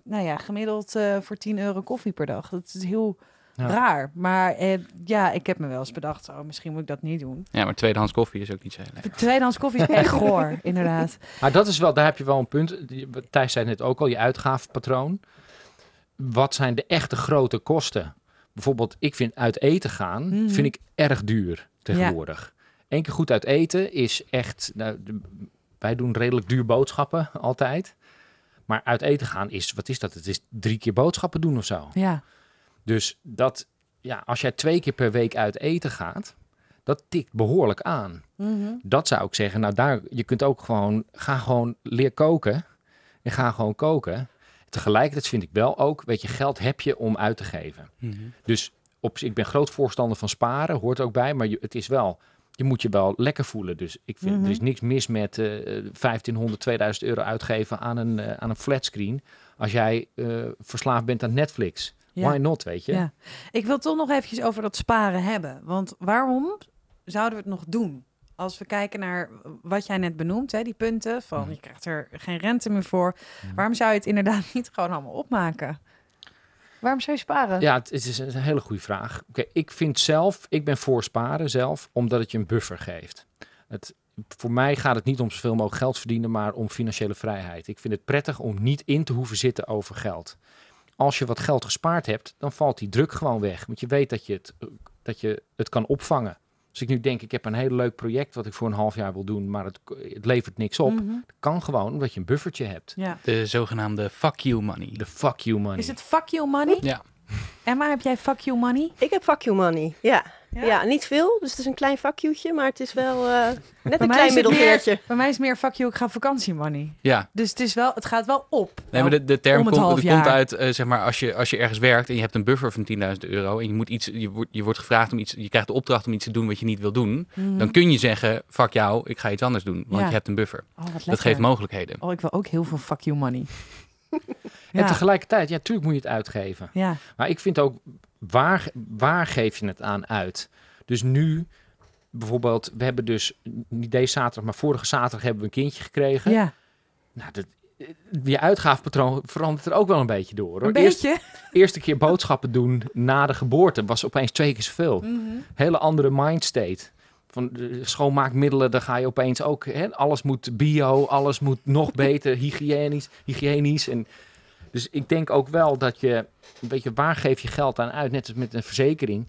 A: nou ja, gemiddeld eh, voor 10 euro koffie per dag. Dat is heel
D: Ja.
A: raar. Maar eh, ja, ik heb me wel eens bedacht, oh, misschien moet ik dat niet doen.
B: Ja, maar tweedehands koffie is ook niet zo heel lekker.
A: Tweedehands koffie is echt goor, inderdaad.
D: Maar dat is wel, daar heb je wel een punt. Die- Thijs zei net ook al, je uitgavenpatroon. Wat zijn de echte grote kosten? Bijvoorbeeld, ik vind uit eten gaan,
A: Mhm.
D: vind ik erg duur tegenwoordig. Eén keer goed uit eten is echt, nou, de- wij doen redelijk duur boodschappen altijd. Maar uit eten gaan is, wat is dat? Het is drie keer boodschappen doen of zo.
A: Ja,
D: Dus dat, ja, als jij twee keer per week uit eten gaat, dat tikt behoorlijk aan
A: Mhm.
D: dat zou ik zeggen. Nou, daar, je kunt ook gewoon, ga gewoon leer koken. En ga gewoon koken. Tegelijkertijd vind ik wel ook, weet je, geld heb je om uit te geven.
B: Mhm.
D: Dus op, ik ben groot voorstander van sparen, hoort ook bij. Maar je, het is wel, je moet je wel lekker voelen. Dus ik vind,
A: Mhm.
D: er is niks mis met eh 1500, 2000 euro uitgeven aan een, eh, aan een flatscreen. Als jij eh, verslaafd bent aan Netflix.
A: Ja.
D: Why not, weet je?
A: Ja. Ik wil toch nog eventjes over dat sparen hebben. Want waarom zouden we het nog doen? Als we kijken naar wat jij net benoemt, hè, die punten van
D: Mhm.
A: je krijgt er geen rente meer voor. Waarom zou je het inderdaad niet gewoon allemaal opmaken? Waarom zou je sparen?
D: Ja, het is een hele goede vraag. Oké, ik vind zelf, ik ben voor sparen zelf, omdat het je een buffer geeft. Het, voor mij gaat het niet om zoveel mogelijk geld verdienen, maar om financiële vrijheid. Ik vind het prettig om niet in te hoeven zitten over geld. Als je wat geld gespaard hebt, dan valt die druk gewoon weg. Want je weet dat je het, dat je het kan opvangen. Als ik nu denk, ik heb een heel leuk project wat ik voor een half jaar wil doen, maar het, het levert niks op.
A: Mhm.
D: Kan gewoon omdat je een buffertje hebt.
A: ja.
B: De zogenaamde fuck you money.
D: De fuck you money.
A: Is het fuck you money?
B: Ja.
A: Emma, heb jij fuck you money?
C: Ik heb fuck you money, ja.
A: Ja?
C: ja. niet veel, dus het is een klein vakjuwtje, maar het is wel eh, net
A: Bij
C: een klein middelveertje.
A: Bij mij is het meer fuck you, ik ga vakantie money.
B: Ja,
A: Dus het, is wel, het gaat wel op.
B: Nee, maar de, de term komt, komt uit, eh, zeg maar, als je, als je ergens werkt en je hebt een buffer van 10.000 euro en je, moet iets, je, wordt, je wordt gevraagd om iets, je krijgt de opdracht om iets te doen wat je niet wil doen,
A: Mhm.
B: dan kun je zeggen, fuck jou, ik ga iets anders doen, want
A: Ja.
B: je hebt een buffer.
A: Oh, wat
B: Dat geeft mogelijkheden.
A: Oh, ik wil ook heel veel fuck you money.
D: En
A: ja.
D: tegelijkertijd, ja, natuurlijk moet je het uitgeven.
A: ja.
D: Maar ik vind ook, waar, waar geef je het aan uit? Dus nu, bijvoorbeeld, we hebben dus niet deze zaterdag, maar vorige zaterdag hebben we een kindje gekregen.
A: ja,
D: Nou, dat, je uitgavenpatroon verandert er ook wel een beetje door. Hoor.
A: een
D: Eerst,
A: beetje.
D: eerste keer boodschappen doen na de geboorte was opeens twee keer zoveel.
A: Mhm.
D: Hele andere mindstate. Van de schoonmaakmiddelen, daar ga je opeens ook. Hè, alles moet bio, alles moet nog beter, hygiënisch. hygiënisch en, dus ik denk ook wel dat je. Weet je, waar geef je geld aan uit? Net als met een verzekering.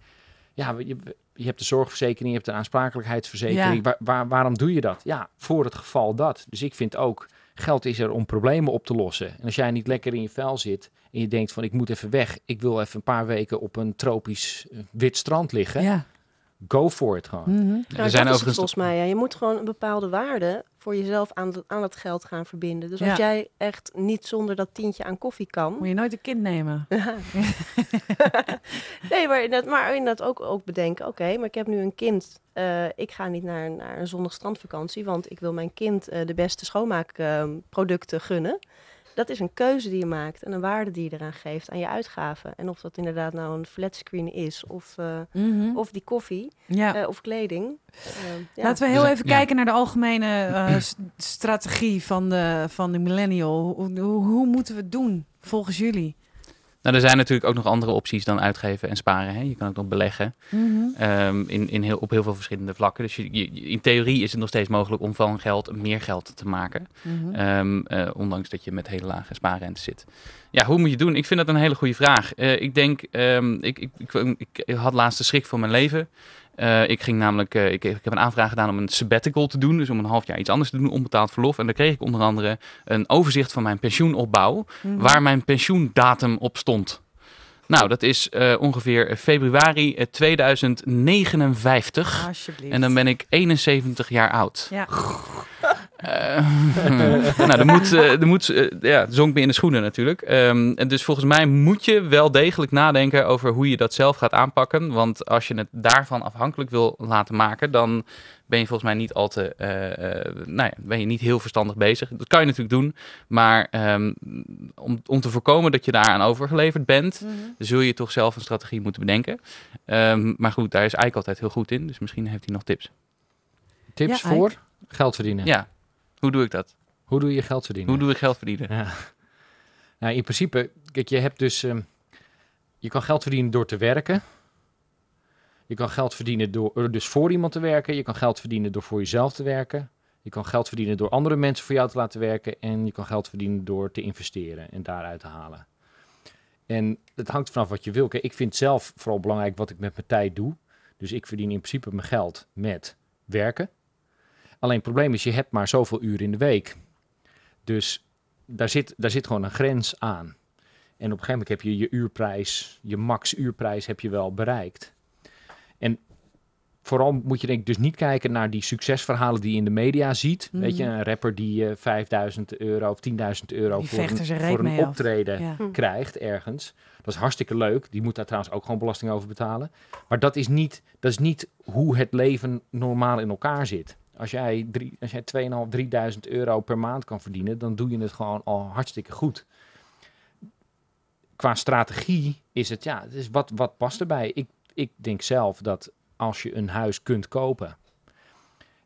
D: Ja, je, je hebt de zorgverzekering, je hebt de aansprakelijkheidsverzekering.
A: Ja.
D: Waar, waar- waarom doe je dat? Ja, voor het geval dat. Dus ik vind ook, geld is er om problemen op te lossen. En als jij niet lekker in je vel zit en je denkt van ik moet even weg. Ik wil even een paar weken op een tropisch eh, wit strand liggen.
A: Ja.
D: Go for it gewoon.
A: Mhm.
C: Nou,
B: er
C: dat
B: zijn
C: is het
B: overigens
C: volgens mij. Ja. Je moet gewoon een bepaalde waarde voor jezelf aan, aan dat geld gaan verbinden. Dus als jij echt niet zonder dat tientje aan koffie kan.
A: Moet je nooit een kind nemen.
C: nee, maar inderdaad, maar inderdaad ook, ook bedenken. Oké, maar ik heb nu een kind. Eh, ik ga niet naar, naar een zonnig strandvakantie, want ik wil mijn kind eh, de beste schoonmaakproducten gunnen. Dat is een keuze die je maakt en een waarde die je eraan geeft aan je uitgaven. En of dat inderdaad nou een flatscreen is of, eh,
A: Mhm.
C: of die koffie
A: ja.
C: eh, of kleding. Eh, ja.
A: Laten we heel
B: Dus,
A: even
B: ja.
A: kijken naar de algemene eh, strategie van de, van de millennial. Hoe, hoe, hoe moeten we het doen volgens jullie?
B: Nou, er zijn natuurlijk ook nog andere opties dan uitgeven en sparen. Hè? Je kan ook nog beleggen
A: Mhm.
B: ehm, in, in heel, op heel veel verschillende vlakken. Dus je, je- in theorie is het nog steeds mogelijk om van geld meer geld te maken.
A: Mhm.
B: Ehm, eh, ondanks dat je met hele lage spaarrente zit. Ja, hoe moet je het doen? Ik vind dat een hele goede vraag. Eh, ik denk, ehm, ik, ik, ik, ik had laatst de schrik van mijn leven. Eh, ik ging namelijk, eh, ik, ik heb een aanvraag gedaan om een sabbatical te doen. Dus om een half jaar iets anders te doen, onbetaald verlof. En daar kreeg ik onder andere een overzicht van mijn pensioenopbouw.
A: Mhm.
B: Waar mijn pensioendatum op stond. Nou, dat is eh, ongeveer februari eh, 2059.
A: Alsjeblieft.
B: En dan ben ik 71 jaar oud.
A: Ja.
B: Eh, nou, er moet, eh, er moet eh, ja, het zonk me in de schoenen natuurlijk. Ehm, en dus volgens mij moet je wel degelijk nadenken over hoe je dat zelf gaat aanpakken. Want als je het daarvan afhankelijk wil laten maken, dan ben je volgens mij niet al te, eh, eh, nou ja, ben je niet heel verstandig bezig. Dat kan je natuurlijk doen, maar ehm, om, om te voorkomen dat je daaraan overgeleverd bent,
A: Mhm.
B: zul je toch zelf een strategie moeten bedenken. Ehm, maar goed, daar is Eik altijd heel goed in, dus misschien heeft hij nog tips.
D: Tips
A: Ja,
D: voor geld verdienen.
B: Ja, hoe doe ik dat?
D: Hoe doe je geld verdienen?
B: Hoe doe ik geld verdienen?
D: Ja. Nou, in principe, kijk, je hebt dus, ehm, je kan geld verdienen door te werken. Je kan geld verdienen door eh, dus voor iemand te werken. Je kan geld verdienen door voor jezelf te werken. Je kan geld verdienen door andere mensen voor jou te laten werken. En je kan geld verdienen door te investeren en daaruit te halen. En het hangt vanaf wat je wil. Kijk, ik vind zelf vooral belangrijk wat ik met mijn tijd doe. Dus ik verdien in principe mijn geld met werken. Alleen het probleem is, je hebt maar zoveel uren in de week. Dus daar zit, daar zit gewoon een grens aan. En op een gegeven moment heb je je uurprijs, je max uurprijs heb je wel bereikt. En vooral moet je denk ik dus niet kijken naar die succesverhalen die je in de media ziet.
A: Mhm.
D: Weet je, een rapper die eh 5000 euro of 10.000 euro
A: Die
D: voor een, voor een optreden
A: Ja.
D: krijgt ergens. Dat is hartstikke leuk. Die moet daar trouwens ook gewoon belasting over betalen. Maar dat is niet, dat is niet hoe het leven normaal in elkaar zit. Als jij, drie, als jij 2.500, 3000 euro per maand kan verdienen, dan doe je het gewoon al hartstikke goed. Qua strategie is het, ja, het is wat, wat past erbij. Ik, ik denk zelf dat als je een huis kunt kopen,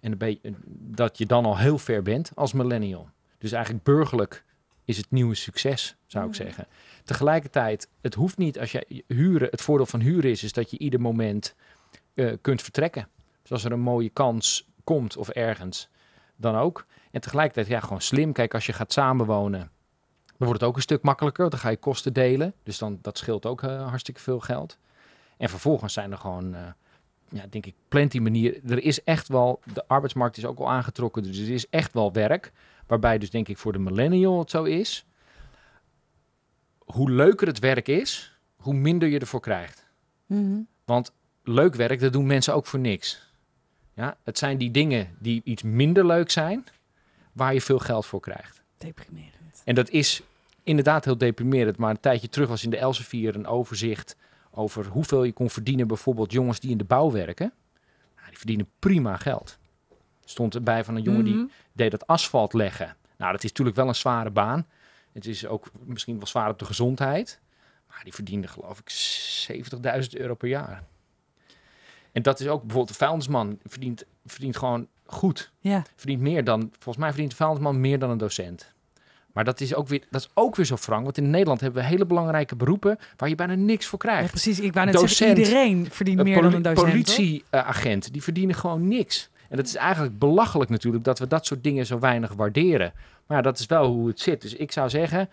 D: en een beetje, dat je dan al heel ver bent als millennial. Dus eigenlijk burgerlijk is het nieuwe succes, zou ik
A: Mhm.
D: zeggen. Tegelijkertijd, het hoeft niet als je huren. Het voordeel van huren is, is dat je ieder moment eh, kunt vertrekken. Dus als er een mooie kans komt of ergens, dan ook. En tegelijkertijd, ja, gewoon slim. Kijk, als je gaat samenwonen, dan wordt het ook een stuk makkelijker. Dan ga je kosten delen. Dus dan, dat scheelt ook eh, hartstikke veel geld. En vervolgens zijn er gewoon, eh, ja, denk ik, plenty manieren. Er is echt wel, de arbeidsmarkt is ook al aangetrokken. Dus er is echt wel werk. Waarbij dus denk ik voor de millennial het zo is. Hoe leuker het werk is, hoe minder je ervoor krijgt.
A: Mhm.
D: Want leuk werk, dat doen mensen ook voor niks. Ja, het zijn die dingen die iets minder leuk zijn, waar je veel geld voor krijgt.
A: Deprimerend.
D: En dat is inderdaad heel deprimerend. Maar een tijdje terug was in de Elsevier een overzicht over hoeveel je kon verdienen. Bijvoorbeeld jongens die in de bouw werken. Nou, die verdienen prima geld. Stond erbij van een jongen die
A: Mhm.
D: deed dat asfalt leggen. Nou, dat is natuurlijk wel een zware baan. Het is ook misschien wel zwaar op de gezondheid. Maar die verdiende geloof ik 70.000 euro per jaar. En dat is ook bijvoorbeeld de vuilnisman verdient, verdient gewoon goed.
A: Ja.
D: Verdient meer dan, volgens mij verdient de vuilnisman meer dan een docent. Maar dat is ook weer, dat is ook weer zo frank. Want in Nederland hebben we hele belangrijke beroepen waar je bijna niks voor
A: Ja,
D: krijgt.
A: precies. Ik wou net zeggen,
D: Docent.
A: iedereen verdient
D: Een
A: meer dan een docent.
D: Politieagent, die verdienen gewoon niks. En dat is eigenlijk belachelijk natuurlijk dat we dat soort dingen zo weinig waarderen. Maar ja, dat is wel hoe het zit. Dus ik zou zeggen,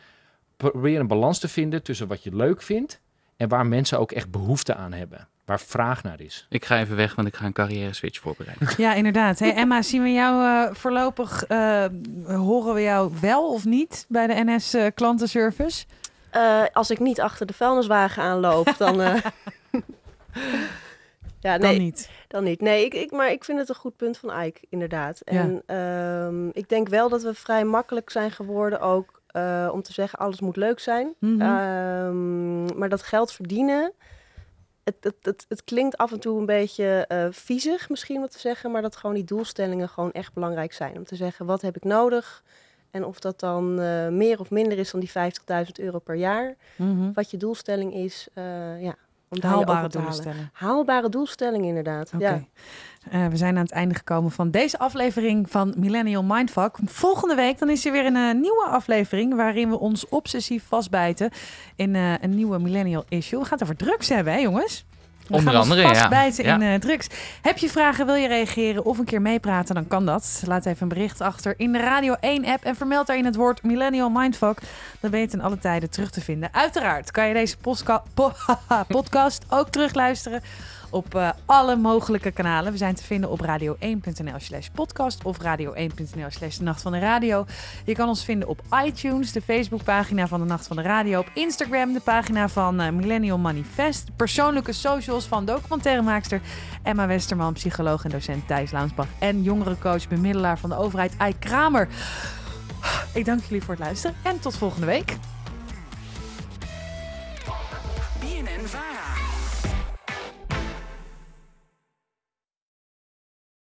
D: probeer een balans te vinden tussen wat je leuk vindt en waar mensen ook echt behoefte aan hebben. Waar vraag naar is.
B: Ik ga even weg, want ik ga een carrière switch voorbereiden.
A: Ja, inderdaad. Hey, Emma, zien we jou eh, voorlopig, eh, horen we jou wel of niet bij de NS eh, klantenservice?
C: Eh, als ik niet achter de vuilniswagen aanloop, dan... eh, ja,
A: Dan
C: nee,
A: niet.
C: dan niet. Nee, ik, ik, maar ik vind het een goed punt van Ike, inderdaad. En ehm, ik denk wel dat we vrij makkelijk zijn geworden ook eh, om te zeggen alles moet leuk zijn.
A: Mhm.
C: Ehm, maar dat geld verdienen, het, het, het, het klinkt af en toe een beetje eh viezig misschien wat te zeggen, maar dat gewoon die doelstellingen gewoon echt belangrijk zijn. Om te zeggen, wat heb ik nodig? En of dat dan eh, meer of minder is dan die 50.000 euro per jaar.
A: Mhm.
C: Wat je doelstelling is, eh, ja, Om
A: Haalbare stellen.
C: Haalbare doelstellingen inderdaad.
A: Oké.
C: Ja.
A: Eh, we zijn aan het einde gekomen van deze aflevering van Millennial Mindfuck. Volgende week dan is er weer een eh, nieuwe aflevering waarin we ons obsessief vastbijten in eh, een nieuwe Millennial issue. We gaan het over drugs hebben, hè jongens? We
B: Onder
A: gaan ons
B: andere, ja.
A: vastbijten in
B: Ja.
A: eh, drugs. Heb je vragen, wil je reageren of een keer meepraten, dan kan dat. Laat even een bericht achter in de Radio 1 app en vermeld daarin het woord Millennial Mindfuck. Dan ben je ten alle tijden terug te vinden. Uiteraard kan je deze podcast ook terugluisteren op eh, alle mogelijke kanalen. We zijn te vinden op radio1.nl slash podcast of radio1.nl slash Nacht van de Radio. Je kan ons vinden op iTunes, de Facebookpagina van de Nacht van de Radio, op Instagram, de pagina van eh, Millennium Millennial Manifest, persoonlijke socials van documentairemaakster Emma Westerman, psycholoog en docent Thijs Laansbach en jongerencoach, bemiddelaar van de overheid Eik Kramer. Ik dank jullie voor het luisteren en tot volgende week. BNN